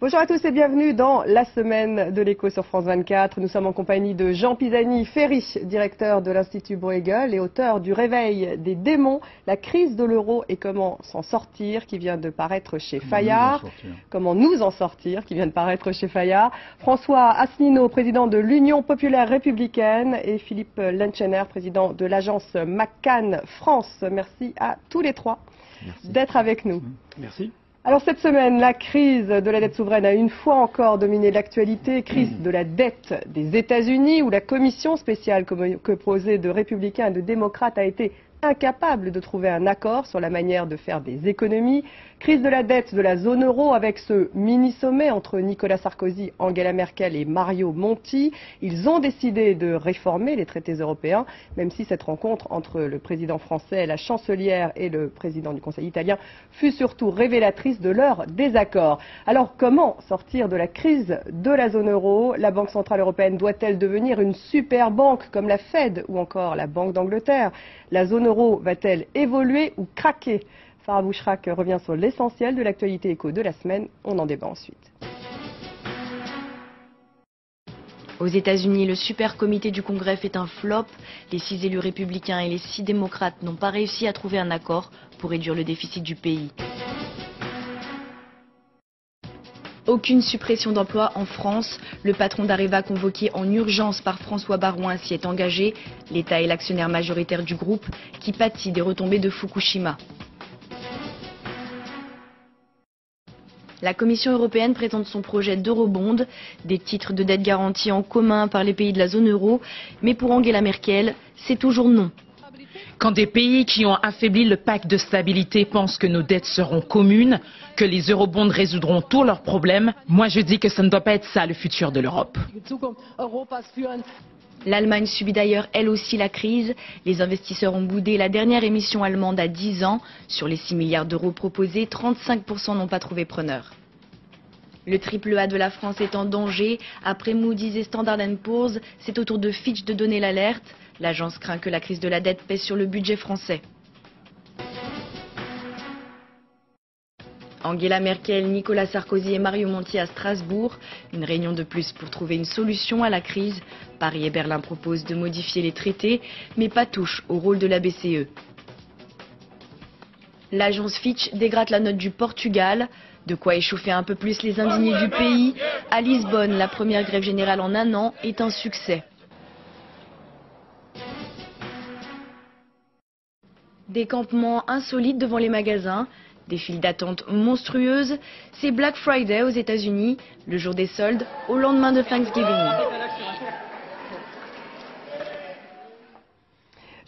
Bonjour à tous et bienvenue dans la semaine de l'écho sur France 24. Nous sommes en compagnie de Jean Pisani-Ferry, directeur de l'Institut Bruegel et auteur du Réveil des démons, la crise de l'euro et comment s'en sortir, qui vient de paraître chez Fayard. Comment nous en sortir, qui vient de paraître chez Fayard. François Asselineau, président de l'Union populaire républicaine et Philippe Lenchener, président de l'agence McCann France. Merci à tous les trois d'être avec nous. Merci. Alors cette semaine, la crise de la dette souveraine a une fois encore dominé l'actualité, crise de la dette des États-Unis où la commission spéciale composée de républicains et de démocrates a été incapable de trouver un accord sur la manière de faire des économies. Crise de la dette de la zone euro avec ce mini-sommet entre Nicolas Sarkozy, Angela Merkel et Mario Monti. Ils ont décidé de réformer les traités européens, même si cette rencontre entre le président français, la chancelière et le président du Conseil italien fut surtout révélatrice de leur désaccord. Alors comment sortir de la crise de la zone euro? La Banque Centrale Européenne doit-elle devenir une super banque comme la Fed ou encore la Banque d'Angleterre? La zone euro va-t-elle évoluer ou craquer? Farah Bouchrak revient sur l'essentiel de l'actualité éco de la semaine. On en débat ensuite. Aux États-Unis, le super comité du Congrès fait un flop. Les six élus républicains et les six démocrates n'ont pas réussi à trouver un accord pour réduire le déficit du pays. Aucune suppression d'emplois en France. Le patron d'Areva convoqué en urgence par François Barouin s'y est engagé. L'État est l'actionnaire majoritaire du groupe qui pâtit des retombées de Fukushima. La Commission européenne présente son projet d'eurobond, des titres de dette garantis en commun par les pays de la zone euro, mais pour Angela Merkel, c'est toujours non. Quand des pays qui ont affaibli le pacte de stabilité pensent que nos dettes seront communes, que les eurobonds résoudront tous leurs problèmes, moi je dis que ça ne doit pas être ça le futur de l'Europe. L'Allemagne subit d'ailleurs elle aussi la crise. Les investisseurs ont boudé la dernière émission allemande à 10 ans. Sur les 6 milliards d'euros proposés, 35% n'ont pas trouvé preneur. Le triple A de la France est en danger. Après Moody's et Standard Poor's, c'est au tour de Fitch de donner l'alerte. L'agence craint que la crise de la dette pèse sur le budget français. Angela Merkel, Nicolas Sarkozy et Mario Monti à Strasbourg. Une réunion de plus pour trouver une solution à la crise. Paris et Berlin proposent de modifier les traités, mais pas touche au rôle de la BCE. L'agence Fitch dégrade la note du Portugal. De quoi échauffer un peu plus les indignés du pays. À Lisbonne, la première grève générale en un an est un succès. Des campements insolites devant les magasins, des files d'attente monstrueuses. C'est Black Friday aux États-Unis, le jour des soldes, au lendemain de Thanksgiving.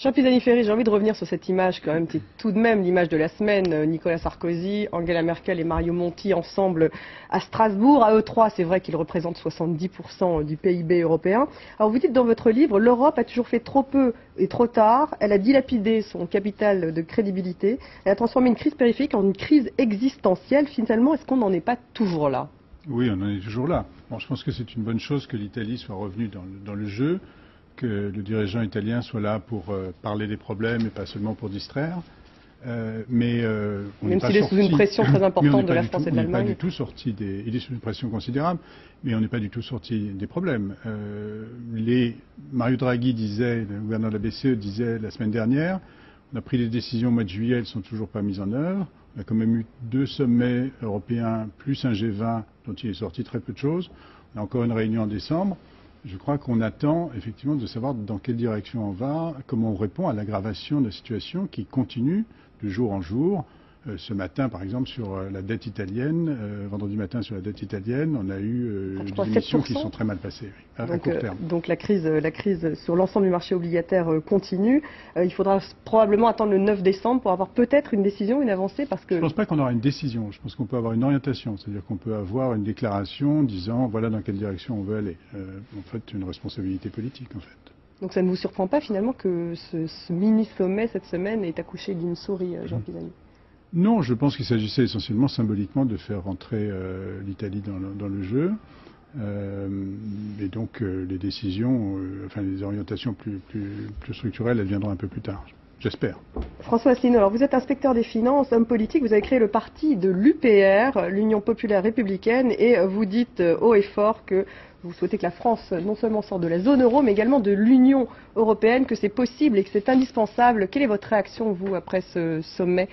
Jean Pisani-Ferry, j'ai envie de revenir sur cette image quand même, qui est tout de même l'image de la semaine. Euh, Nicolas Sarkozy, Angela Merkel et Mario Monti ensemble à Strasbourg. À eux trois, c'est vrai qu'ils représentent 70% du PIB européen. Alors vous dites dans votre livre, l'Europe a toujours fait trop peu et trop tard. Elle a dilapidé son capital de crédibilité. Elle a transformé une crise périphérique en une crise existentielle. Finalement, est-ce qu'on n'en est pas toujours là? Oui, on en est toujours là. Bon, je pense que c'est une bonne chose que l'Italie soit revenue dans le jeu que le dirigeant italien soit là pour euh, parler des problèmes et pas seulement pour distraire. Euh, mais euh, même s'il est sous une pression très importante de la France et de l'Allemagne. Il n'est pas du tout sorti des. Il est sous une pression considérable, mais on n'est pas du tout sorti des problèmes. les Mario Draghi disait, le gouverneur de la BCE disait la semaine dernière, on a pris des décisions au mois de juillet, elles ne sont toujours pas mises en œuvre. On a quand même eu deux sommets européens plus un G20 dont il est sorti très peu de choses. On a encore une réunion en décembre je crois qu'on attend effectivement de savoir dans quelle direction on va, comment on répond à l'aggravation de la situation qui continue de jour en jour. Euh, ce matin, par exemple, sur euh, la dette italienne, euh, vendredi matin sur la dette italienne, on a eu des émissions qui sont très mal passées à, donc, court terme. donc la crise, la crise sur l'ensemble du marché obligataire continue. il faudra probablement attendre le 9 décembre pour avoir peut-être une décision, une avancée, parce que. Je ne pense pas qu'on aura une décision. Je pense qu'on peut avoir une orientation, c'est-à-dire qu'on peut avoir une déclaration disant voilà dans quelle direction on veut aller. en fait, une responsabilité politique, en fait. Donc ça ne vous surprend pas finalement que ce, mini-sommet cette semaine ait accouché d'une souris, Jean mmh. Pisani? Non, je pense qu'il s'agissait essentiellement symboliquement de faire rentrer euh, l'Italie dans, le jeu. Euh, et donc euh, les décisions, enfin les orientations plus, plus, plus, structurelles, elles viendront un peu plus tard. J'espère. François Asselineau, alors vous êtes inspecteur des finances, homme politique, vous avez créé le parti de l'UPR, l'Union populaire républicaine, et vous dites haut et fort que vous souhaitez que la France non seulement sorte de la zone euro, mais également de l'Union européenne, que c'est possible et que c'est indispensable. Quelle est votre réaction, vous, après ce sommet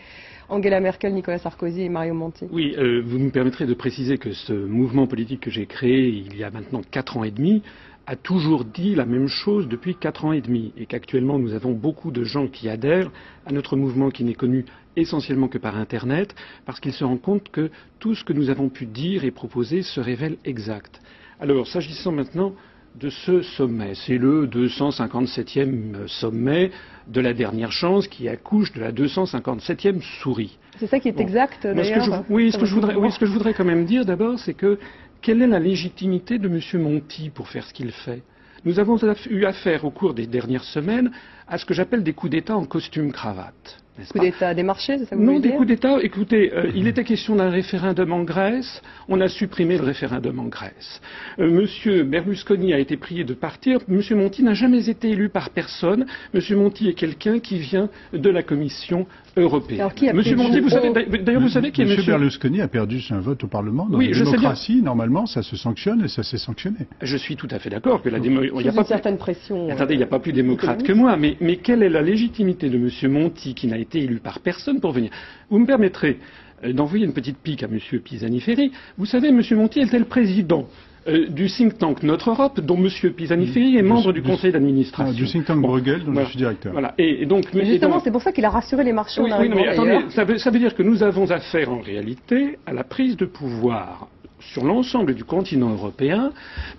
Angela Merkel, Nicolas Sarkozy et Mario Monti. Oui, euh, vous me permettrez de préciser que ce mouvement politique que j'ai créé il y a maintenant quatre ans et demi a toujours dit la même chose depuis quatre ans et demi et qu'actuellement nous avons beaucoup de gens qui adhèrent à notre mouvement qui n'est connu essentiellement que par Internet parce qu'ils se rendent compte que tout ce que nous avons pu dire et proposer se révèle exact. Alors, s'agissant maintenant de ce sommet. C'est le 257e sommet de la dernière chance qui accouche de la 257e souris. C'est ça qui est exact, d'ailleurs Oui, ce que, je voudrais, oui, ce que je voudrais quand même dire d'abord, c'est que quelle est la légitimité de M. Monti pour faire ce qu'il fait? Nous avons eu affaire au cours des dernières semaines à ce que j'appelle des coups d'État en costume cravate. Coup d'État des marchés, c'est ça vous Non, des coups d'État. Écoutez, euh, il était question d'un référendum en Grèce. On a supprimé le référendum en Grèce. Euh, Monsieur Berlusconi a été prié de partir. Monsieur Monti n'a jamais été élu par personne. Monsieur Monti est quelqu'un qui vient de la Commission européenne. Alors, qui a Monsieur Monti, vous savez, d'ailleurs, vous savez qui est Monsieur Monsieur Berlusconi a perdu un vote au Parlement. Dans Oui, la je sais bien. démocratie, normalement, ça se sanctionne et ça s'est sanctionné. Je suis tout à fait d'accord que la démocratie. Sous une certaine pression. Attendez, il n'y a pas plus euh, démocrate que moi, mais, mais quelle est la légitimité de M. Monti qui n'a été élu par personne pour venir Vous me permettrez euh, d'envoyer une petite pique à M. Pisani-Ferry. Vous savez, M. Monti était le président euh, du think tank Notre Europe, dont M. Pisani-Ferry est membre du du- conseil Ah, d'administration. du think tank Bon, Bruegel, dont voilà. je suis directeur. Voilà. Et, et donc, Mais justement, donc- c'est pour ça qu'il a rassuré les marchés oui, oui, non, mais attendez, d'ailleurs. ça veut, ça veut dire que nous avons affaire en réalité à la prise de pouvoir sur l'ensemble du continent européen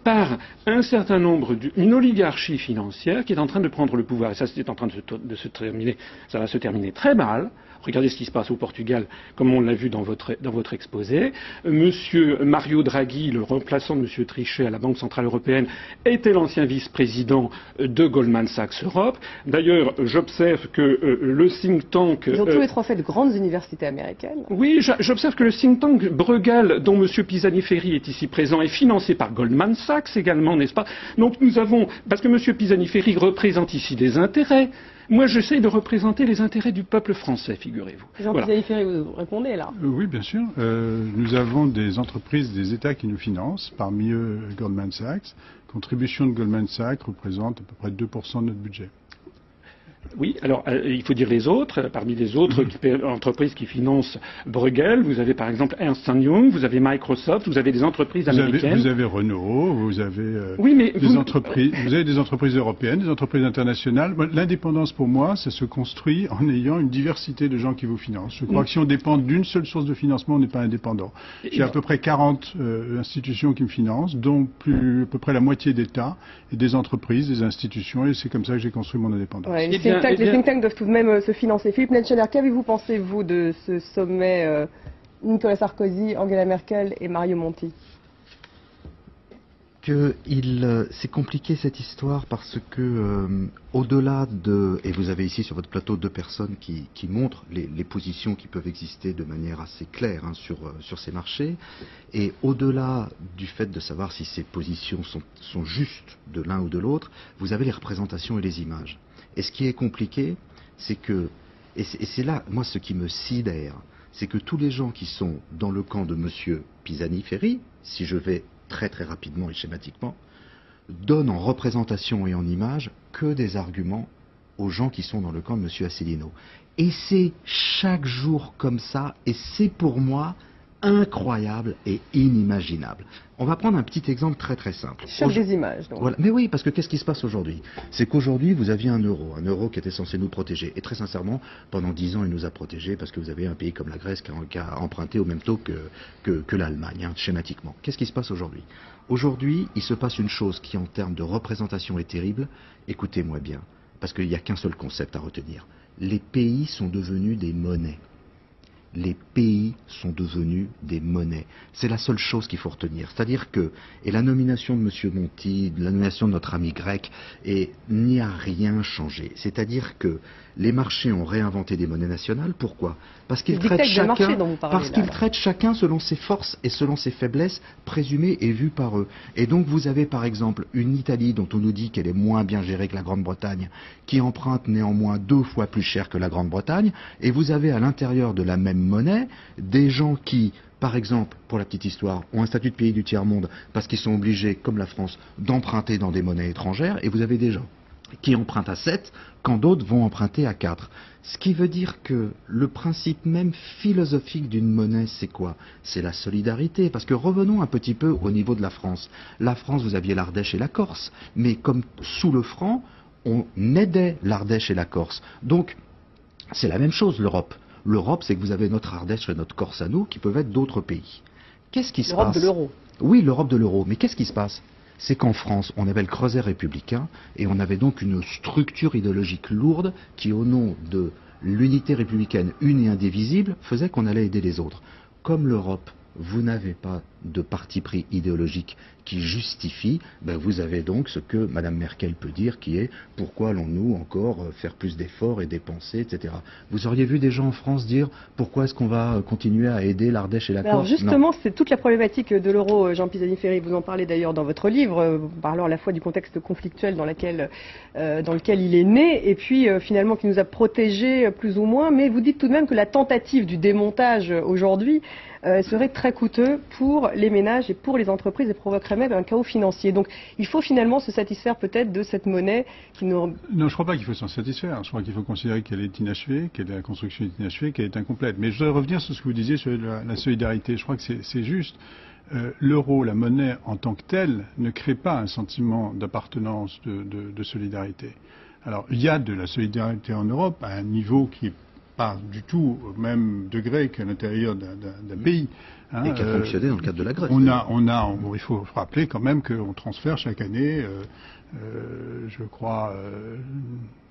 par un certain nombre, du- une oligarchie financière qui est en train de prendre le pouvoir. Et ça, c'est en train de se terminer. Ça va se terminer très mal. Regardez ce qui se passe au Portugal, comme on l'a vu dans votre, dans votre exposé. Monsieur Mario Draghi, le remplaçant de Monsieur Trichet à la Banque Centrale Européenne, était l'ancien vice-président de Goldman Sachs Europe. D'ailleurs, j'observe que euh, le think tank... Ils ont euh, tous les trois fait de grandes universités américaines. oui, j'observe que le think tank Bruegel, dont M. Pisani-Ferry est ici présent, est financé par Goldman Sachs également, n'est-ce pas? Donc nous avons, parce que M. Pisani-Ferry représente ici des intérêts. Moi, j'essaie de représenter les intérêts du peuple français, figurez-vous. Jean Voilà. Vous répondez là. Euh, Oui, bien sûr. Euh, nous avons des entreprises, des États qui nous financent, parmi eux Goldman Sachs. Contribution de Goldman Sachs représente à peu près 2% de notre budget. Oui, alors euh, il faut dire les autres. Parmi les autres qui- entreprises qui financent Bruegel, vous avez par exemple Ernst Young, vous avez Microsoft, vous avez des entreprises Vous avez, américaines. vous avez Renault, vous avez euh, Oui, mais des vous- entreprises, vous avez des entreprises européennes, des entreprises internationales. L'indépendance pour moi, ça se construit en ayant une diversité de gens qui vous financent. Je crois Mm. que si on dépend d'une seule source de financement, on n'est pas indépendant. J'ai à peu près 40 euh, institutions qui me financent, dont plus, à peu près la moitié d'États et des entreprises, des institutions, et c'est comme ça que j'ai construit mon indépendance. Ouais, think tanks, eh bien- les think tanks doivent tout de même euh, se financer. Philippe Lenschener, qu'avez-vous pensé, vous, de ce sommet euh, Nicolas Sarkozy, Angela Merkel et Mario Monti? Que il, euh, c'est compliqué cette histoire parce que euh, au-delà de et vous avez ici sur votre plateau deux personnes qui, qui montrent les, les positions qui peuvent exister de manière assez claire hein, sur sur ces marchés et au-delà du fait de savoir si ces positions sont, sont justes de l'un ou de l'autre, vous avez les représentations et les images. Et ce qui est compliqué, c'est que et c'est, là moi ce qui me sidère, c'est que tous les gens qui sont dans le camp de Monsieur Pisani-Ferry, si je vais très très rapidement et schématiquement, donnent en représentation et en image que des arguments aux gens qui sont dans le camp de M. Asselineau. Et c'est chaque jour comme ça, et c'est pour moi incroyable et inimaginable. On va prendre un petit exemple très très simple. Aujourd- des images, donc. voilà. Mais oui, parce que qu'est-ce qui se passe aujourd'hui? C'est qu'aujourd'hui, vous aviez un euro, un euro qui était censé nous protéger. Et très sincèrement, pendant dix ans, il nous a protégés parce que vous avez un pays comme la Grèce qui a, qui a emprunté au même taux que, que, que l'Allemagne, hein, schématiquement. Qu'est-ce qui se passe aujourd'hui? Aujourd'hui, il se passe une chose qui, en termes de représentation, est terrible. Écoutez-moi bien, parce qu'il n'y a qu'un seul concept à retenir. Les pays sont devenus des monnaies. Les pays sont devenus des monnaies. C'est la seule chose qu'il faut retenir. C'est-à-dire que, et la nomination de M. Monti, la nomination de notre ami grec, n'y a rien changé. C'est-à-dire que les marchés ont réinventé des monnaies nationales. Pourquoi? Parce qu'ils traitent, chacun, parce chacun selon ses forces et selon ses faiblesses présumées et vues par eux. Et donc vous avez par exemple une Italie dont on nous dit qu'elle est moins bien gérée que la Grande-Bretagne, qui emprunte néanmoins deux fois plus cher que la Grande-Bretagne, et vous avez à l'intérieur de la même monnaie des gens qui, par exemple, pour la petite histoire, ont un statut de pays du tiers-monde parce qu'ils sont obligés, comme la France, d'emprunter dans des monnaies étrangères, et vous avez des gens qui empruntent à 7 quand d'autres vont emprunter à 4. Ce qui veut dire que le principe même philosophique d'une monnaie, c'est quoi? C'est la solidarité. Parce que revenons un petit peu au niveau de la France. La France, vous aviez l'Ardèche et la Corse. Mais comme sous le franc, on aidait l'Ardèche et la Corse. Donc, c'est la même chose, l'Europe. L'Europe, c'est que vous avez notre Ardèche et notre Corse à nous, qui peuvent être d'autres pays. Qu'est-ce qui se passe L'Europe de l'euro. Oui, l'Europe de l'euro. Mais qu'est-ce qui se passe? C'est qu'en France, on avait le creuset républicain et on avait donc une structure idéologique lourde qui, au nom de l'unité républicaine une et indivisible, faisait qu'on allait aider les autres. Comme l'Europe, vous n'avez pas de parti pris idéologique qui justifie, ben vous avez donc ce que Mme Merkel peut dire, qui est pourquoi allons-nous encore euh, faire plus d'efforts et dépenser, etc. Vous auriez vu des gens en France dire pourquoi est-ce qu'on va euh, continuer à aider l'Ardèche et la Corse? Alors justement, c'est toute la problématique de l'euro, euh, Jean Pisani-Ferry. Vous en parlez d'ailleurs dans votre livre, parlant à la fois du contexte conflictuel dans, laquelle, dans lequel il est né, et puis finalement qui nous a protégés plus ou moins. Mais vous dites tout de même que la tentative du démontage aujourd'hui serait très coûteux pour les ménages et pour les entreprises et provoquerait même un chaos financier. Donc il faut finalement se satisfaire peut-être de cette monnaie qui nous... Non, je ne crois pas qu'il faut s'en satisfaire. Je crois qu'il faut considérer qu'elle est inachevée, que la construction est inachevée, qu'elle est incomplète. Mais je voudrais revenir sur ce que vous disiez sur la, solidarité. Je crois que c'est juste. Euh, l'euro, la monnaie en tant que telle, ne crée pas un sentiment d'appartenance, de, de, solidarité. Alors, il y a de la solidarité en Europe à un niveau qui est pas du tout au même degré qu'à l'intérieur d'un pays. Hein, et qui a euh, fonctionné dans le cadre de la Grèce. On a, on a, il faut rappeler quand même qu'on transfère chaque année, euh, euh, je crois,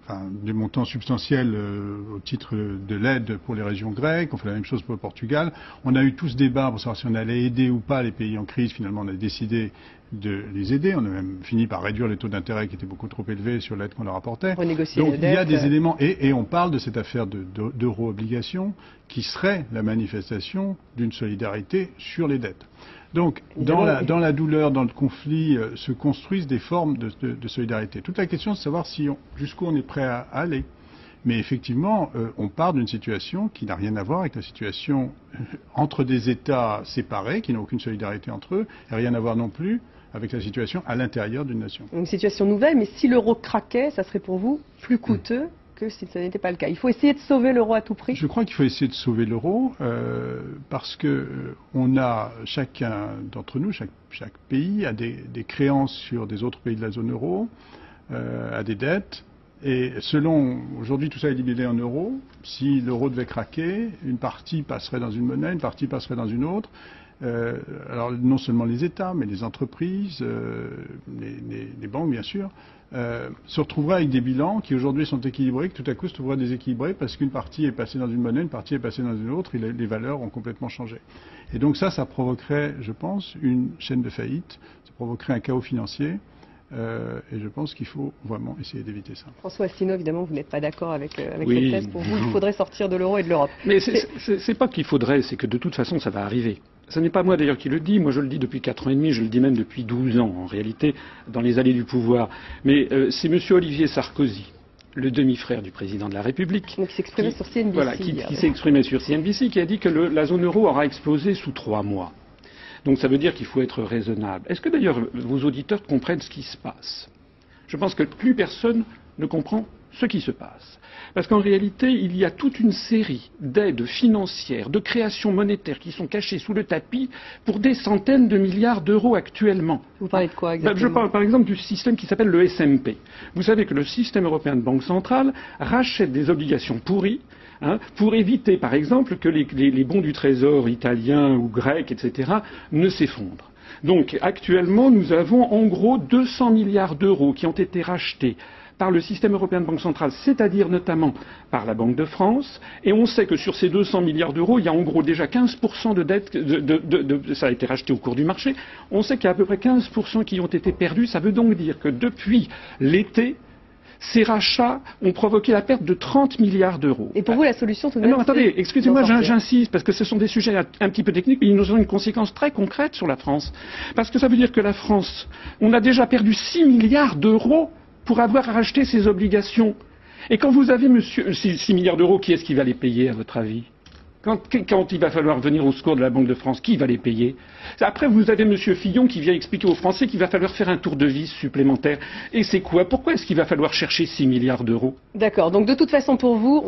enfin, des montants substantiels au titre de l'aide pour les régions grecques. On fait la même chose pour le Portugal. On a eu tout ce débat pour savoir si on allait aider ou pas les pays en crise. Finalement, on a décidé de les aider. On a même fini par réduire les taux d'intérêt qui étaient beaucoup trop élevés sur l'aide qu'on leur apportait. Donc il y a des éléments, et, on parle de cette affaire d'euro-obligation qui serait la manifestation d'une solidarité sur les dettes. Donc, dans la, dans la, douleur, dans le conflit, euh, se construisent des formes de, solidarité. Toute la question, c'est de savoir si jusqu'où on est prêt à, aller. Mais effectivement, euh, on part d'une situation qui n'a rien à voir avec la situation euh, entre des États séparés, qui n'ont aucune solidarité entre eux, et rien à voir non plus avec la situation à l'intérieur d'une nation. Une situation nouvelle, mais si l'euro craquait, ça serait pour vous plus coûteux que si ce n'était pas le cas. Il faut essayer de sauver l'euro à tout prix. Je crois qu'il faut essayer de sauver l'euro euh, parce que euh, on a chacun d'entre nous, chaque, chaque, pays a des, des, créances sur des autres pays de la zone euro, euh, a des dettes. Et selon, aujourd'hui tout ça est libellé en euros, si l'euro devait craquer, une partie passerait dans une monnaie, une partie passerait dans une autre. Euh, alors non seulement les États, mais les entreprises, euh, les, banques bien sûr, euh, se retrouveraient avec des bilans qui aujourd'hui sont équilibrés, que tout à coup se trouveraient déséquilibrés parce qu'une partie est passée dans une monnaie, une partie est passée dans une autre, et les, valeurs ont complètement changé. Et donc ça, ça provoquerait, je pense, une chaîne de faillite, ça provoquerait un chaos financier. et je pense qu'il faut vraiment essayer d'éviter ça. François Asselineau, évidemment, vous n'êtes pas d'accord avec, cette thèse. Pour vous, il faudrait sortir de l'euro et de l'Europe. Mais c'est pas qu'il faudrait, c'est que de toute façon, ça va arriver. Ce n'est pas moi d'ailleurs qui le dis, moi je le dis depuis quatre ans et demi, je le dis même depuis douze ans en réalité, dans les allées du pouvoir. Mais euh, c'est M. Olivier Sarkozy, le demi-frère du président de la République. qui s'est exprimé sur CNBC. Voilà, qui, s'est exprimé sur CNBC, qui a dit que la zone euro aura explosé sous trois mois. Donc ça veut dire qu'il faut être raisonnable. Est-ce que d'ailleurs vos auditeurs comprennent ce qui se passe? Je pense que plus personne ne comprend ce qui se passe. Parce qu'en réalité, il y a toute une série d'aides financières, de créations monétaires qui sont cachées sous le tapis pour des centaines de milliards d'euros actuellement. Vous parlez de quoi exactement Je parle par exemple du système qui s'appelle le SMP. Vous savez que le système européen de banque centrale rachète des obligations pourries hein, pour éviter, par exemple, que les, les bons du Trésor italiens ou grecs, etc., ne s'effondrent. Donc actuellement, nous avons en gros 200 milliards d'euros qui ont été rachetés par le système européen de banque centrale, c'est-à-dire notamment par la Banque de France. Et on sait que sur ces 200 milliards d'euros, il y a en gros déjà 15% de dettes, de, ça a été racheté au cours du marché. On sait qu'il y a à peu près 15% qui ont été perdus. Ça veut donc dire que depuis l'été, ces rachats ont provoqué la perte de 30 milliards d'euros. Et pour vous, la solution, tout de même, Non, attendez, excusez-moi, j'insiste, parce que ce sont des sujets un petit peu techniques, mais ils nous ont une conséquence très concrète sur la France. Parce que ça veut dire que la France, on a déjà perdu 6 milliards d'euros pour avoir racheté ses obligations. Et quand vous avez monsieur, 6 milliards d'euros, qui est-ce qui va les payer, à votre avis? Quand, il va falloir venir au secours de la Banque de France, qui va les payer? Après, vous avez M. Fillon qui vient expliquer aux Français qu'il va falloir faire un tour de vis supplémentaire. Et c'est quoi? Pourquoi est-ce qu'il va falloir chercher 6 milliards d'euros? D'accord. Donc de toute façon, pour vous,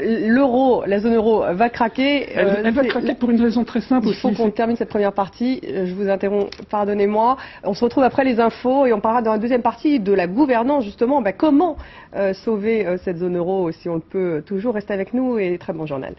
l'euro, la zone euro va craquer. Elle, va euh, craquer pour une raison très simple. Il faut qu'on termine cette première partie. Euh, je vous interromps, pardonnez-moi. On se retrouve après les infos et on parlera dans la deuxième partie de la gouvernance, justement. Ben, comment euh, sauver cette zone euro si on le peut toujours Restez avec nous et très bon journal.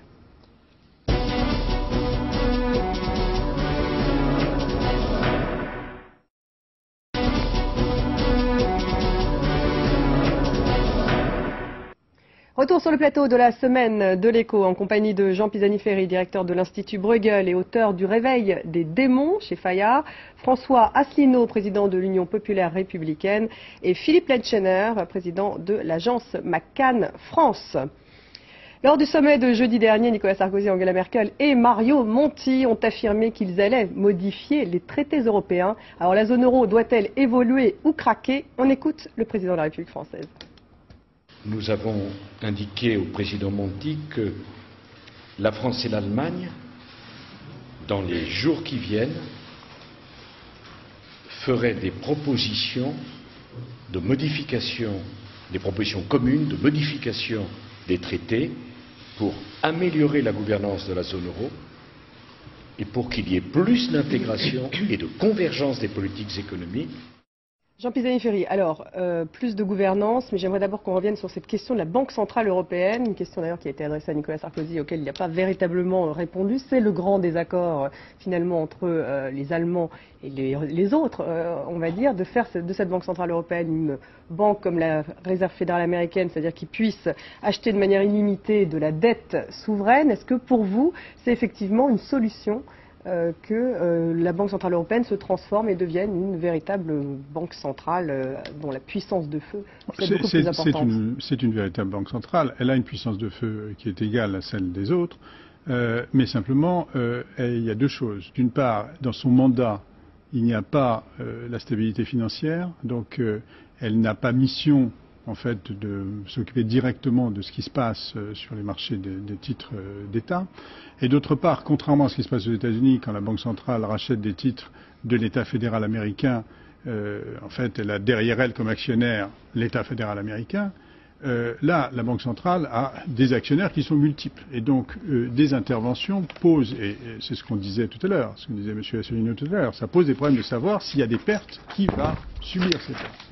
Retour sur le plateau de la semaine de l'écho en compagnie de Jean Pisani-Ferry, directeur de l'Institut Bruegel et auteur du Réveil des démons chez Fayard, François Asselineau, président de l'Union populaire républicaine et Philippe Lenschener, président de l'agence McCann France. Lors du sommet de jeudi dernier, Nicolas Sarkozy, Angela Merkel et Mario Monti ont affirmé qu'ils allaient modifier les traités européens. Alors la zone euro doit-elle évoluer ou craquer? On écoute le président de la République française nous avons indiqué au président Monti que la France et l'Allemagne, dans les jours qui viennent, feraient des propositions de modification, des propositions communes de modification des traités pour améliorer la gouvernance de la zone euro et pour qu'il y ait plus d'intégration et de convergence des politiques économiques Jean Pisani-Ferry, alors, euh, plus de gouvernance, mais j'aimerais d'abord qu'on revienne sur cette question de la Banque Centrale Européenne, une question d'ailleurs qui a été adressée à Nicolas Sarkozy, auquel il n'a pas véritablement répondu. C'est le grand désaccord, euh, finalement, entre euh, les Allemands et les, autres, on va dire, de faire de cette Banque Centrale Européenne une banque comme la Réserve fédérale américaine, c'est-à-dire qui puisse acheter de manière illimitée de la dette souveraine. Est-ce que pour vous, c'est effectivement une solution que euh, la Banque Centrale Européenne se transforme et devienne une véritable banque centrale euh, dont la puissance de feu est, beaucoup plus importante. C'est une, véritable banque centrale. Elle a une puissance de feu qui est égale à celle des autres. mais simplement, il y a deux choses. D'une part, dans son mandat, il n'y a pas la stabilité financière, donc elle n'a pas mission en fait de s'occuper directement de ce qui se passe euh, sur les marchés des, titres euh, d'État. Et d'autre part, contrairement à ce qui se passe aux États-Unis, quand la Banque centrale rachète des titres de l'État fédéral américain, euh, en fait, elle a derrière elle comme actionnaire l'État fédéral américain. là, la Banque centrale a des actionnaires qui sont multiples. Et donc, des interventions posent, et, c'est ce qu'on disait tout à l'heure, ce que disait M. Asselineau tout à l'heure, ça pose des problèmes de savoir s'il y a des pertes, qui va subir ces pertes.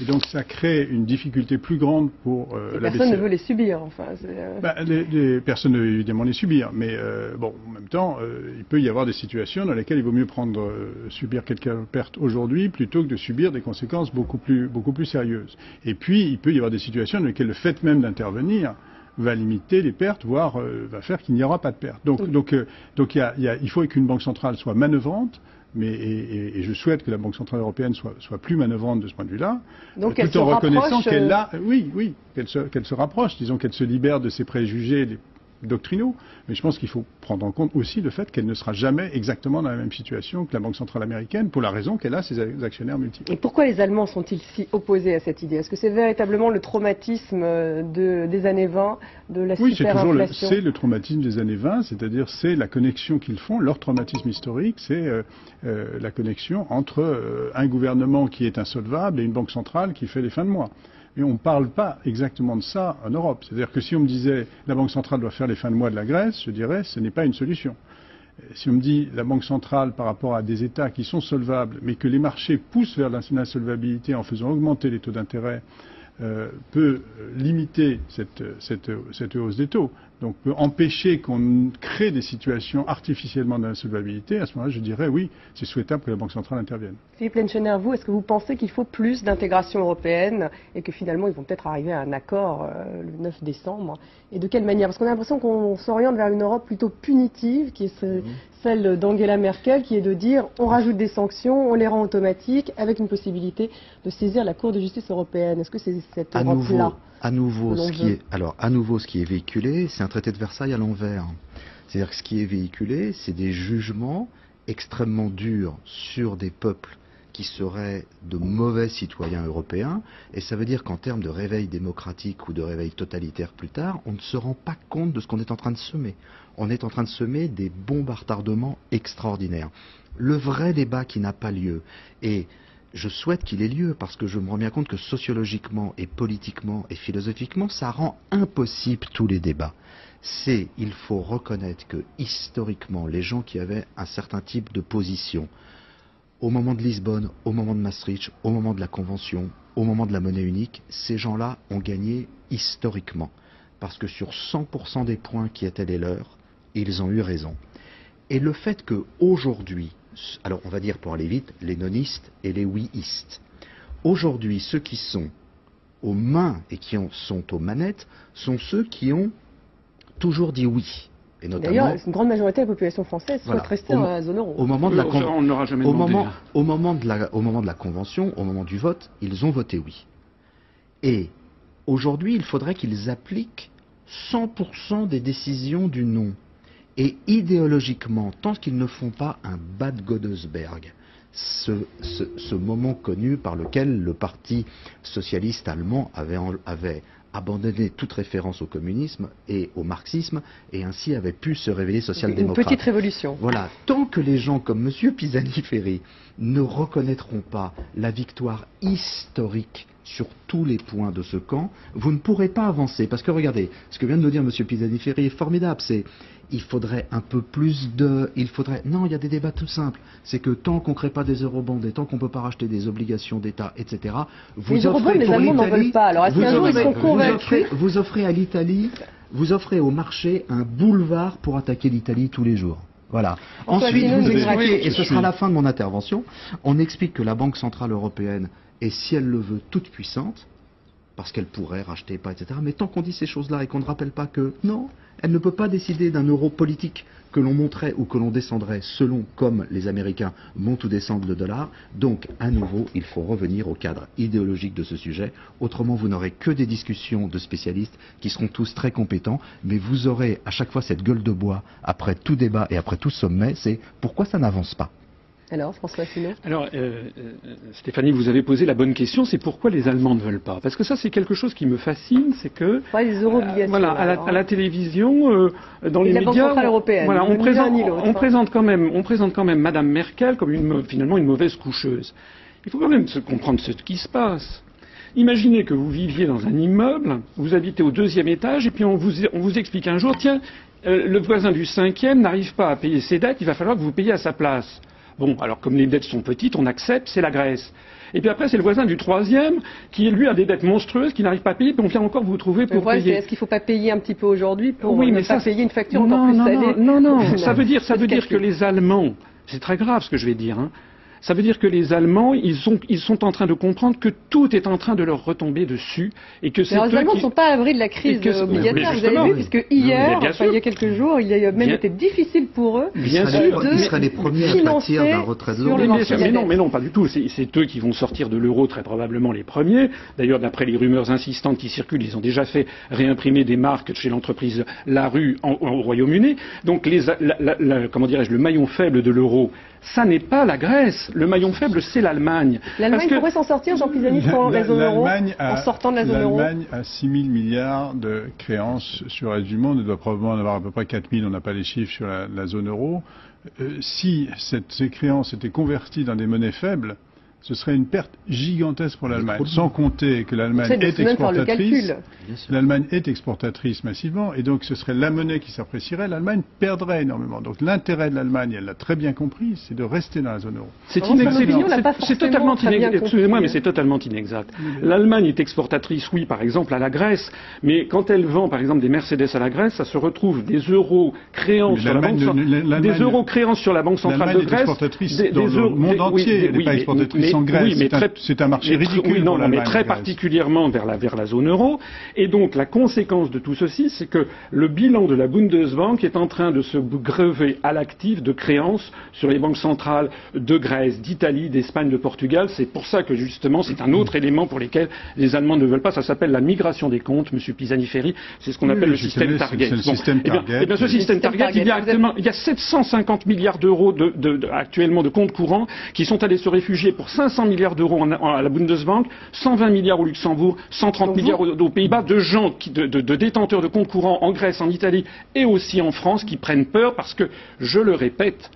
Et donc ça crée une difficulté plus grande pour euh, la Personne ne veut les subir, enfin. Euh... Bah, les, les, personnes ne veulent évidemment les subir, mais euh, bon, en même temps, euh, il peut y avoir des situations dans lesquelles il vaut mieux prendre euh, subir quelques pertes aujourd'hui plutôt que de subir des conséquences beaucoup plus beaucoup plus sérieuses. Et puis il peut y avoir des situations dans lesquelles le fait même d'intervenir va limiter les pertes, voire va faire qu'il n'y aura pas de pertes. Donc, donc, donc il, y a, il, y a, il faut qu'une banque centrale soit manœuvrante, mais, et, je souhaite que la Banque Centrale Européenne soit, soit plus manœuvrante de ce point de vue-là, tout en reconnaissant qu'elle a, oui, oui, qu'elle se, qu'elle se rapproche, disons qu'elle se libère de ses préjugés, doctrinaux, mais je pense qu'il faut prendre en compte aussi le fait qu'elle ne sera jamais exactement dans la même situation que la Banque centrale américaine, pour la raison qu'elle a ses actionnaires multiples. Et pourquoi les Allemands sont-ils si opposés à cette idée? Est-ce que c'est véritablement le traumatisme euh, de, des années 20, de la oui, superinflation? Oui, c'est le traumatisme des années 20, c'est-à-dire c'est la connexion qu'ils font, leur traumatisme historique, c'est euh, euh, la connexion entre un gouvernement qui est insolvable et une banque centrale qui fait les fins de mois. Et on ne parle pas exactement de ça en Europe. C'est-à-dire que si on me disait la Banque centrale doit faire les fins de mois de la Grèce, je dirais ce n'est pas une solution. Si on me dit la Banque centrale par rapport à des États qui sont solvables, mais que les marchés poussent vers l'insolvabilité en faisant augmenter les taux d'intérêt, euh, peut limiter cette, hausse des taux, donc peut empêcher qu'on crée des situations artificiellement d'insolvabilité, à ce moment-là, je dirais oui, c'est souhaitable que la Banque centrale intervienne. Philippe Lenchener, vous, est-ce que vous pensez qu'il faut plus d'intégration européenne et que finalement ils vont peut-être arriver à un accord euh, le 9 décembre? Et de quelle manière? Parce qu'on a l'impression qu'on s'oriente vers une Europe plutôt punitive, qui est mhm. celle d'Angela Merkel, qui est de dire on rajoute des sanctions, on les rend automatiques, avec une possibilité de saisir la Cour de justice européenne. Est-ce que c'est cette Europe-là? À nouveau, ce qui est, alors, à nouveau, ce qui est véhiculé, c'est un traité de Versailles à l'envers. C'est-à-dire que ce qui est véhiculé, c'est des jugements extrêmement durs sur des peuples qui seraient de mauvais citoyens européens, et ça veut dire qu'en termes de réveil démocratique ou de réveil totalitaire plus tard, on ne se rend pas compte de ce qu'on est en train de semer. On est en train de semer des bombes à retardement extraordinaires. Le vrai débat qui n'a pas lieu, et je souhaite qu'il ait lieu parce que je me rends bien compte que sociologiquement et politiquement et philosophiquement, ça rend impossible tous les débats. C'est, il faut reconnaître que historiquement, les gens qui avaient un certain type de position, au moment de Lisbonne, au moment de Maastricht, au moment de la Convention, au moment de la monnaie unique, ces gens-là ont gagné historiquement. Parce que sur 100% des points qui étaient les leurs, ils ont eu raison. Et le fait qu'aujourd'hui, alors on va dire pour aller vite, les nonistes et les ouiistes. Aujourd'hui, ceux qui sont aux mains et qui sont aux manettes sont ceux qui ont toujours dit oui. D'ailleurs, une grande majorité de la population française souhaite rester dans la zone euro. Au moment de la, on n'aura jamais au moment, au, moment de la, au moment de la convention, au moment du vote, ils ont voté oui. Et aujourd'hui, il faudrait qu'ils appliquent 100% des décisions du non. Et idéologiquement, tant qu'ils ne font pas un Bad Godesberg, ce, ce, moment connu par lequel le Parti socialiste allemand avait, avait abandonné toute référence au communisme et au marxisme et ainsi avait pu se révéler social-démocrate. Une petite révolution. Voilà. Tant que les gens comme M. Pisani-Ferry ne reconnaîtront pas la victoire historique sur tous les points de ce camp, vous ne pourrez pas avancer. Parce que regardez, ce que vient de nous dire M. Pisani-Ferry est formidable. C'est il faudrait un peu plus de... Il faudrait... Non, il y a des débats tout simples. C'est que tant qu'on ne crée pas des eurobonds et tant qu'on ne peut pas racheter des obligations d'État, etc., vous les offrez les Allemands n'en veulent pas. Alors, est-ce qu'un jour, ils sont convaincus vous offrez à l'Italie, vous offrez au marché un boulevard pour attaquer l'Italie tous les jours. Voilà. Ensuite, vous expliquez, et ce sera la fin de mon intervention, on explique que la Banque Centrale Européenne est, si elle le veut, toute puissante, parce qu'elle pourrait racheter pas, etc. Mais tant qu'on dit ces choses-là et qu'on ne rappelle pas que non, elle ne peut pas décider d'un euro politique que l'on monterait ou que l'on descendrait selon comme les Américains montent ou descendent le dollar. Donc, à nouveau, il faut revenir au cadre idéologique de ce sujet. Autrement, vous n'aurez que des discussions de spécialistes qui seront tous très compétents, mais vous aurez à chaque fois cette gueule de bois après tout débat et après tout sommet, c'est pourquoi ça n'avance pas alors, François Finot Alors, euh, euh, Stéphanie, vous avez posé la bonne question, c'est pourquoi les Allemands ne veulent pas? Parce que ça, c'est quelque chose qui me fascine, c'est que... les euh, voilà, à la, à la télévision, dans les médias... européenne, voilà, on, présente, on, présente quand même, on présente quand même Madame Merkel comme une, finalement une mauvaise coucheuse. Il faut quand même se comprendre ce qui se passe. Imaginez que vous viviez dans un immeuble, vous habitez au deuxième étage, et puis on vous, on vous explique un jour, tiens, le voisin du cinquième n'arrive pas à payer ses dettes, il va falloir que vous payiez à sa place. Bon, alors comme les dettes sont petites, on accepte, c'est la Grèce. Et puis après, c'est le voisin du troisième qui, lui, a des dettes monstrueuses, qui n'arrive pas à payer, puis on vient encore vous trouver pour payer. Est-ce qu'il ne faut pas payer un petit peu aujourd'hui pour oui, ne pas payer une facture encore plus salée Non, non, non. ça veut dire, ça veut dire que les Allemands, c'est très grave ce que je vais dire, hein, ça veut dire que les Allemands, ils sont, ils sont en train de comprendre que tout est en train de leur retomber dessus et que c'est Les Allemands ne sont pas à l'abri de la crise obligataire. Vous avez vu, puisque hier, il y a quelques jours, il a même été difficile pour eux bien de sûr. Ils seraient les premiers à partir d'un retrait de l'euro. Mais, non, mais non, pas du tout. C'est eux qui vont sortir de l'euro très probablement les premiers. D'ailleurs, d'après les rumeurs insistantes qui circulent, ils ont déjà fait réimprimer des marques chez l'entreprise Larue au Royaume-Uni. Donc, les, comment dirais-je, le maillon faible de l'euro, ça n'est pas la Grèce. Le maillon faible, c'est l'Allemagne. L'Allemagne pourrait s'en sortir, Jean Pisani, sans la zone euro, en sortant de la zone euro L'Allemagne a 6 000 milliards de créances sur le reste du monde. Elle doit probablement en avoir à peu près 4 000, on n'a pas les chiffres sur la, zone euro. Euh, si cette, ces créances étaient converties dans des monnaies faibles, ce serait une perte gigantesque pour l'Allemagne, sans compter que l'Allemagne est exportatrice. L'Allemagne est exportatrice massivement, et donc ce serait la monnaie qui s'apprécierait. L'Allemagne perdrait énormément. Donc l'intérêt de l'Allemagne, elle l'a très bien compris, c'est de rester dans la zone euro. C'est totalement très bien inex- compris, Excusez-moi, mais c'est totalement inexact. L'Allemagne est exportatrice, oui, par exemple, à la Grèce, mais quand elle vend, par exemple, des Mercedes à la Grèce, ça se retrouve des euros créants sur la banque, l'Allemagne cen- ne- l'Allemagne- des euros créants sur la banque centrale de L'Allemagne est Grèce, exportatrice des- dans des le monde entier, elle n'est oui, pas mais- mais- en Grèce. oui, mais C'est un- très- c'est un marché mais ridicule Oui, non, pour non, mais très particulièrement vers la, vers la zone euro. Et donc, la conséquence de tout ceci, c'est que le bilan de la Bundesbank est en train de se grever à l'actif de créances sur les banques centrales de Grèce, d'Italie, d'Espagne, de Portugal. C'est pour ça que, justement, c'est un autre élément pour lequel les Allemands ne veulent pas. Ça s'appelle la migration des comptes, Monsieur Pisani-Ferry. C'est ce qu'on Oui, appelle le système connais, target. c'est le système eh bien, target. eh bien, ce système système target, il y a actuellement, il y a 750 milliards d'euros de, de- de- actuellement de comptes courants qui sont allés se réfugier pour 500 milliards d'euros à la Bundesbank, 120 milliards au Luxembourg, 130 Donc vous- milliards aux, aux Pays-Bas, de gens, qui, de, de- de détenteurs de comptes courants en Grèce, en Italie et aussi en France qui prennent peur parce que, je le répète,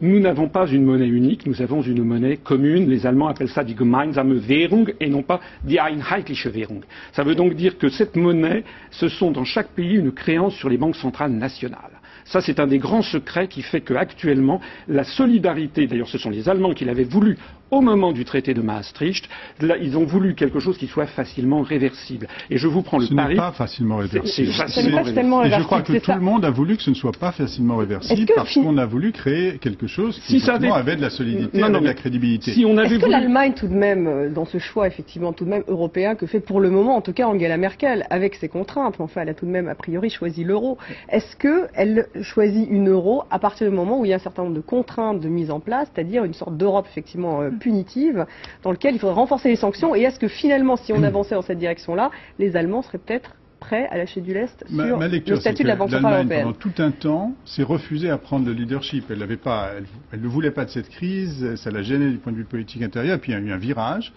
nous n'avons pas une monnaie unique, nous avons une monnaie commune. Les Allemands appellent ça die gemeinsame Währung et non pas die einheitliche Währung. Ça veut donc dire que cette monnaie, ce sont dans chaque pays une créance sur les banques centrales nationales. Ça, c'est un des grands secrets qui fait qu'actuellement, la solidarité, d'ailleurs ce sont les Allemands qui l'avaient voulu au moment du traité de Maastricht, là, ils ont voulu quelque chose qui soit facilement réversible. Et je vous prends le Ce n'est pari. pas facilement réversible. c'est Ce n'est facilement pas tellement Et je réversible, crois que tout ça. le monde a voulu que ce ne soit pas facilement réversible que parce qu'on a voulu créer quelque chose qui Si ça avait- avait de la solidité, Non, avait de la crédibilité. Si Est-ce que l'Allemagne, tout de même, euh, dans ce choix effectivement tout de même européen que fait pour le moment, en tout cas Angela Merkel, avec ses contraintes, mais enfin elle a tout de même a priori choisi l'euro, est-ce qu'elle choisit une euro à partir du moment où il y a un certain nombre de contraintes de mise en place, c'est-à-dire une sorte d'Europe effectivement euh, punitive, dans lequel il faudrait renforcer les sanctions, et est-ce que finalement, si on avançait dans cette direction-là, les Allemands seraient peut-être prêts à lâcher du lest sur ma le lecture, statut de la Banque centrale européenne pendant tout un temps, s'est refusée à prendre le leadership. Elle n'avait pas, elle, elle ne voulait pas de cette crise, ça la gênait du point de vue politique intérieur, puis il y a eu un virage.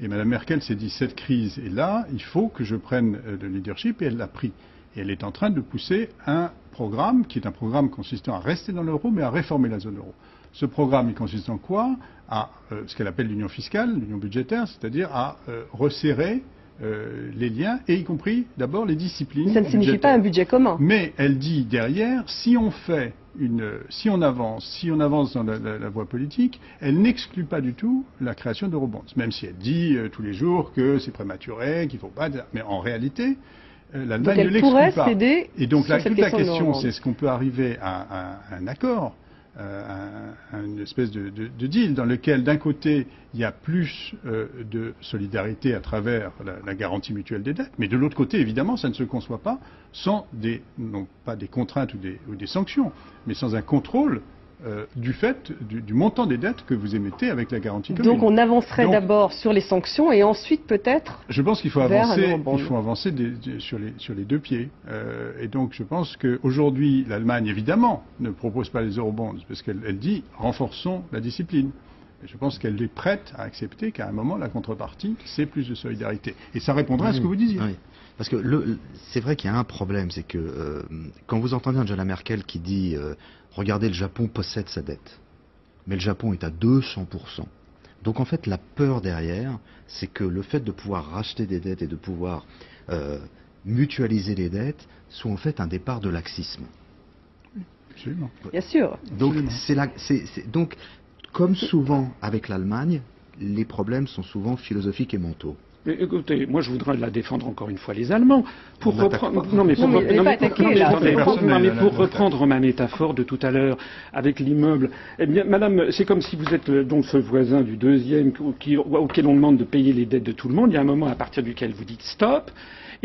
Et Mme Merkel s'est dit, cette crise est là, il faut que je prenne euh, le leadership, et elle l'a pris. Et elle est en train de pousser un programme qui est un programme consistant à rester dans l'euro, mais à réformer la zone euro. Ce programme, il consiste en quoi? À euh, ce qu'elle appelle l'union fiscale, l'union budgétaire, c'est-à-dire à euh, resserrer euh, les liens, et y compris d'abord les disciplines. Ça ne signifie pas un budget commun. Mais elle dit derrière, si on fait une, si on avance, si on avance dans la, la- la voie politique, elle n'exclut pas du tout la création d'eurobonds, même si elle dit euh, tous les jours que c'est prématuré, qu'il faut pas. Mais en réalité, euh, l'Allemagne ne l'exclut pourrait pas. Et donc là, toute la question c'est est-ce qu'on peut arriver à, à- à un accord, euh, une espèce de, de- de deal dans lequel, d'un côté, il y a plus euh, de solidarité à travers la, garantie mutuelle des dettes, mais de l'autre côté, évidemment, ça ne se conçoit pas sans des, non pas des contraintes ou ou des sanctions, mais sans un contrôle euh, du fait du, du montant des dettes que vous émettez avec la garantie commune. Donc on avancerait d'abord sur les sanctions et ensuite peut-être Je pense qu'il faut avancer, il faut avancer des- des- sur, les, sur les deux pieds. Euh, et donc je pense qu'aujourd'hui, l'Allemagne, évidemment, ne propose pas les eurobonds, parce qu'elle elle dit renforçons la discipline. Mais je pense qu'elle est prête à accepter qu'à un moment, la contrepartie, c'est plus de solidarité. Et ça répondra à ce que vous disiez. Oui. Parce que c'est vrai qu'il y a un problème, c'est que euh, quand vous entendez Angela Merkel qui dit euh, Regardez, le Japon possède sa dette, mais le Japon est à 200%. Donc en fait, la peur derrière, c'est que le fait de pouvoir racheter des dettes et de pouvoir euh, mutualiser les dettes soit en fait un départ de laxisme. Absolument. bien sûr. Donc, Absolument. c'est la- c'est- c'est- donc, comme souvent avec l'Allemagne, les problèmes sont souvent philosophiques et mentaux. Mais écoutez, moi je voudrais la défendre encore une fois les Allemands. Pour reprendre, pas. non mais pour, Non, mais rep- elle est non, pas mais pour- attaquée, non, mais là. attendez, C'est pour- personnel, non, mais là, pour là, reprendre ma métaphore de tout à l'heure avec l'immeuble, eh bien, Madame, c'est comme si vous êtes donc ce voisin du deuxième qui- auquel on demande de payer les dettes de tout le monde. Il y a un moment à partir duquel vous dites stop.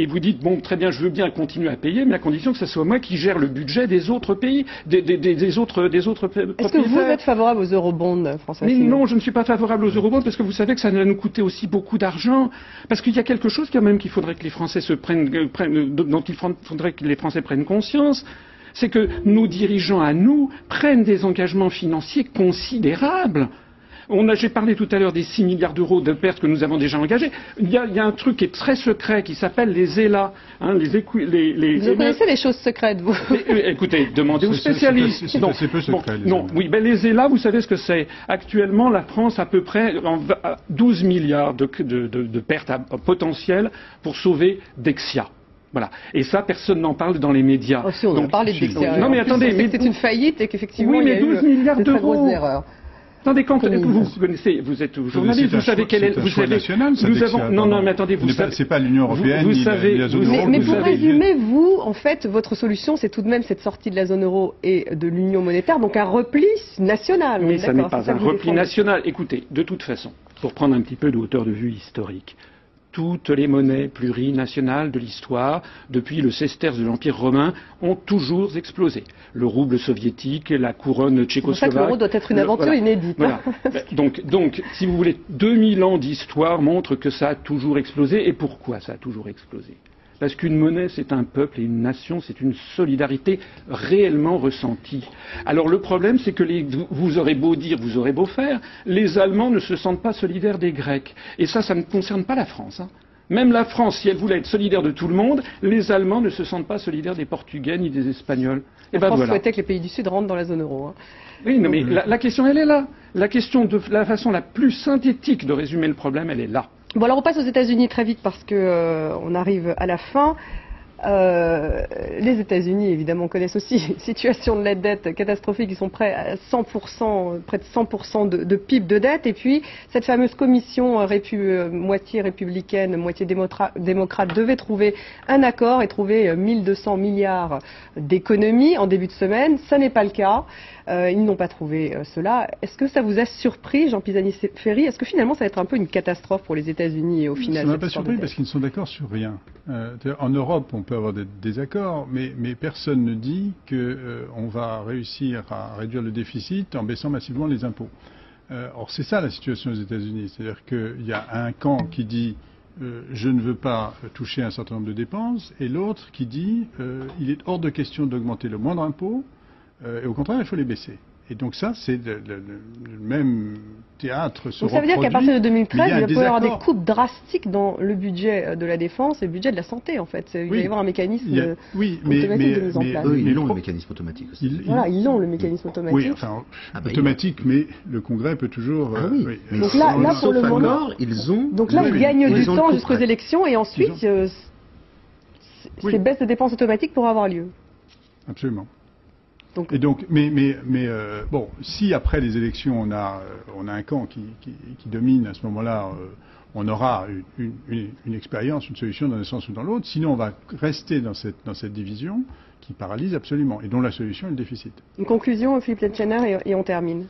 Et vous dites, bon, très bien, je veux bien continuer à payer, mais à condition que ce soit moi qui gère le budget des autres pays, des, des- des- des autres, des autres Est-ce que vous êtes favorable aux eurobonds, François Mais non, je ne suis pas favorable aux eurobonds parce que vous savez que ça va nous coûter aussi beaucoup d'argent. Parce qu'il y a quelque chose quand même qu'il faudrait que les Français se prennent, euh, prennent- euh, dont il faudrait que les Français prennent conscience. C'est que nos dirigeants à nous prennent des engagements financiers considérables. J'ai parlé tout à l'heure des 6 milliards d'euros de pertes que nous avons déjà engagées. Il y a, un truc qui est très secret qui s'appelle les ELA. Hein, les, les, vous connaissez les choses secrètes, vous euh, Écoutez, demandez aux spécialistes. C'est peu secret. non, oui, ben les ELA, vous savez ce que c'est. Actuellement, la France a à peu près 12 milliards de, de pertes potentielles pour sauver Dexia. Voilà. Et ça, personne n'en parle dans les médias. Oh, si, on Donc, parle de Non, mais attendez. Mais c'est une faillite et qu'effectivement, oui, mais il y a 12 eu milliards d'euros. Attendez, quand vous, vous connaissez, vous êtes journaliste, vous savez quel est, vous savez, national, nous avons, non, non, mais attendez, vous savez, c'est pas l'Union européenne, vous, savez, la zone euro. Mais, pour résumer, vous, en fait, votre solution, c'est tout de même cette sortie de la zone euro et de l'Union monétaire, donc un repli national. Mais ça n'est pas un repli national. Écoutez, de toute façon, pour prendre un petit peu de hauteur de vue historique, toutes les monnaies plurinationales de l'histoire, depuis le sesterce de l'Empire romain, ont toujours explosé. Le rouble soviétique, la couronne tchécoslovaque. C'est l'euro doit être une aventure inédite. Hein. donc, donc, si vous voulez, 2000 ans d'histoire montrent que ça a toujours explosé. Et pourquoi ça a toujours explosé? Parce qu'une monnaie, c'est un peuple et une nation, c'est une solidarité réellement ressentie. Alors le problème, c'est que vous aurez beau dire, vous aurez beau faire, les Allemands ne se sentent pas solidaires des Grecs. Et ça, ça ne concerne pas la France. Hein. Même la France, si elle voulait être solidaire de tout le monde, les Allemands ne se sentent pas solidaires des Portugais ni des Espagnols. Et la ben France souhaitait que les pays du Sud rentrent dans la zone euro. Hein. Oui, mais la, la, question, elle est là. La question de la façon la plus synthétique de résumer le problème, elle est là. Bon, alors on passe aux États-Unis très vite parce que euh, on arrive à la fin. Euh, les États-Unis, évidemment, connaissent aussi une situation de la dette catastrophique. Ils sont prêts à 100%, près de 100% de, de, PIB de dette. Et puis, cette fameuse commission euh, moitié républicaine, moitié démocrate devait trouver un accord et trouver 1200 milliards d'économies en début de semaine. Ça n'est pas le cas. Euh, ils n'ont pas trouvé euh, cela. Est-ce que ça vous a surpris, Jean Pisani-Ferry Est-ce que finalement ça va être un peu une catastrophe pour les États-Unis au final Ça ne m'a pas surpris parce qu'ils ne sont d'accord sur rien. Euh, en Europe, on peut avoir des désaccords, mais, personne ne dit qu'on va réussir à réduire le déficit en baissant massivement les impôts. or, c'est ça la situation aux États-Unis. C'est-à-dire qu'il y a un camp qui dit je ne veux pas toucher un certain nombre de dépenses, et l'autre qui dit il est hors de question d'augmenter le moindre impôt, euh, et au contraire, il faut les baisser. Et donc ça, c'est le, même théâtre se Donc ça veut dire qu'à partir de 2013, il, va y avoir des coupes drastiques dans le budget euh, de la défense et le budget de la santé, en fait. Il va y avoir un mécanisme oui, mais, automatique de mise en place. Eux, ils ont le mécanisme automatique aussi. Ils, voilà, ils ont le mécanisme automatique. Oui, enfin, ah bah, automatique, mais le Congrès peut toujours... Ah, oui. Euh, donc là, là pour le moment... ils ont... Donc là, ils gagnent du temps jusqu'aux élections et ensuite, ces baisses de dépenses automatiques pourraient avoir lieu. Absolument. Et donc, mais, mais, mais euh, bon, si après les élections on a, euh, on a un camp qui, qui, qui domine, à ce moment-là, euh, on aura une, une, une, expérience, une solution dans un sens ou dans l'autre. Sinon, on va rester dans cette, dans cette division qui paralyse absolument et dont la solution est le déficit. Une conclusion, Philippe Letchener, et, et on termine.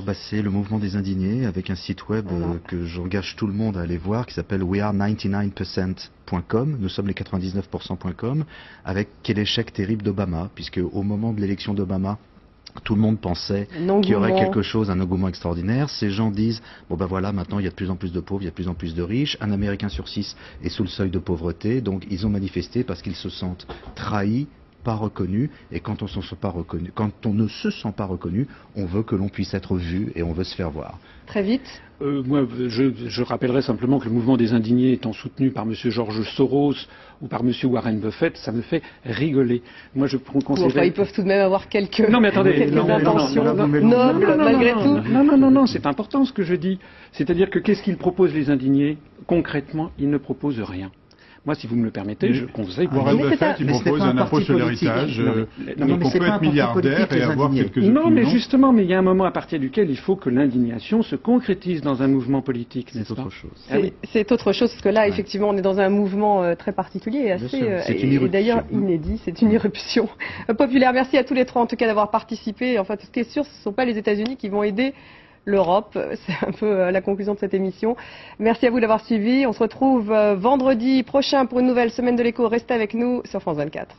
Bah c'est le mouvement des indignés avec un site web euh, que j'engage tout le monde à aller voir qui s'appelle weare99%.com, nous sommes les 99%.com, avec quel échec terrible d'Obama, puisque au moment de l'élection d'Obama, tout le monde pensait qu'il y aurait quelque chose, un engouement extraordinaire. Ces gens disent, bon ben voilà, maintenant il y a de plus en plus de pauvres, il y a de plus en plus de riches, un Américain sur six est sous le seuil de pauvreté, donc ils ont manifesté parce qu'ils se sentent trahis, pas reconnu, et quand on, pas reconnu, quand on ne se sent pas reconnu, on veut que l'on puisse être vu et on veut se faire voir. Très vite. Euh, moi, je, je, rappellerai simplement que le mouvement des indignés étant soutenu par M. Georges Soros ou par M. Warren Buffett, ça me fait rigoler. Moi, je considère... ils peuvent tout de même avoir quelques, non, mais attendez, quelques intentions nobles, malgré tout. Non, non, non, non, c'est important ce que je dis. C'est-à-dire que qu'est-ce qu'ils proposent les indignés? Concrètement, ils ne proposent rien. Moi, si vous me le permettez, je conseille... Warren Buffett, il propose un impôt sur l'héritage. Donc on peut être milliardaire et avoir quelques Non, mais justement, mais il y a un moment à partir duquel il faut que l'indignation se concrétise dans un mouvement politique, C'est autre chose. Ah c'est autre chose, parce que là, effectivement, on est dans un mouvement euh, très particulier et assez... Euh, et d'ailleurs inédit, c'est une irruption populaire. Merci à tous les trois, en tout cas, d'avoir participé. Enfin, ce qui est sûr, ce ne sont pas les États-Unis qui vont aider l'Europe. C'est un peu euh, la conclusion de cette émission. Merci à vous d'avoir suivi. On se retrouve euh, vendredi prochain pour une nouvelle semaine de l'écho. Restez avec nous sur France 24.